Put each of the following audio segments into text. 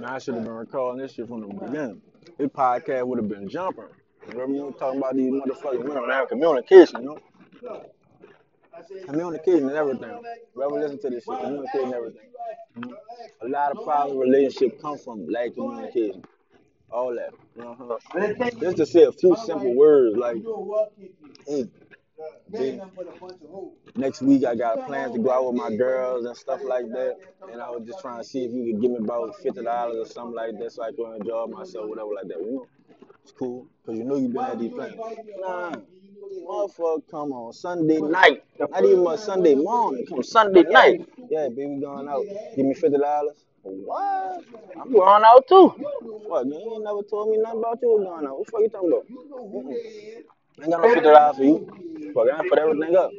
Now I should have been recording this shit from the beginning. This podcast would have been jumping. You know? Talking about these motherfucking women, have Communication, you know? Communicating and everything. Whoever listen to this shit, communicating everything. You know? A lot of problems relationship come from lack of communication. All that. Just to say a few simple words like, next week I got plans to go out with my girls and stuff like that. And I was just trying to see if you could give me about fifty dollars or something like that so I could enjoy myself, whatever like that. You know? It's cool. Cause you know you been at these plans. Nah. Motherfucker, come on Sunday night. Not even a Sunday morning. Come Sunday night. Yeah, baby, going out. Give me fifty dollars. What? I'm going out too. What? You ain't never told me nothing about you going out. What the fuck you talking about? Mm-mm. Ain't got no fifty dollars for you. Fuck, I put everything up.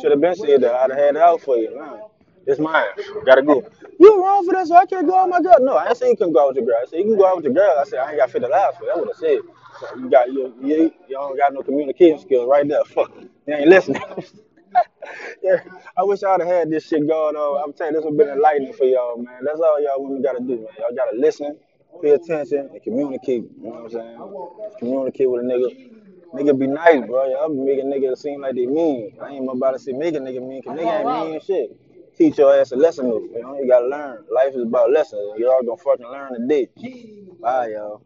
Should have been said that. I'd have had it out for you. Man, it's mine. Gotta go. You wrong for that, so I can't go out with my girl. No, I ain't saying you can go out with your girl. I said you can go out with your girl. I said I ain't got fifty dollars for you. That's what I said. So you got you, you, you don't got no communication skills right there. Fuck, you ain't listening. yeah, I wish I'd have had this shit going on. I'm telling you, this would been enlightening for y'all, man. That's all y'all women gotta do, man. Y'all gotta listen, pay attention, and communicate. You know what I'm saying? Communicate with a nigga. Nigga be nice, bro. Y'all be making niggas seem like they mean. I ain't about to say make a nigga mean, cause nigga ain't mean shit. Teach your ass a lesson. You know, you gotta learn. Life is about lessons. Y'all gonna fucking learn today. Bye, y'all.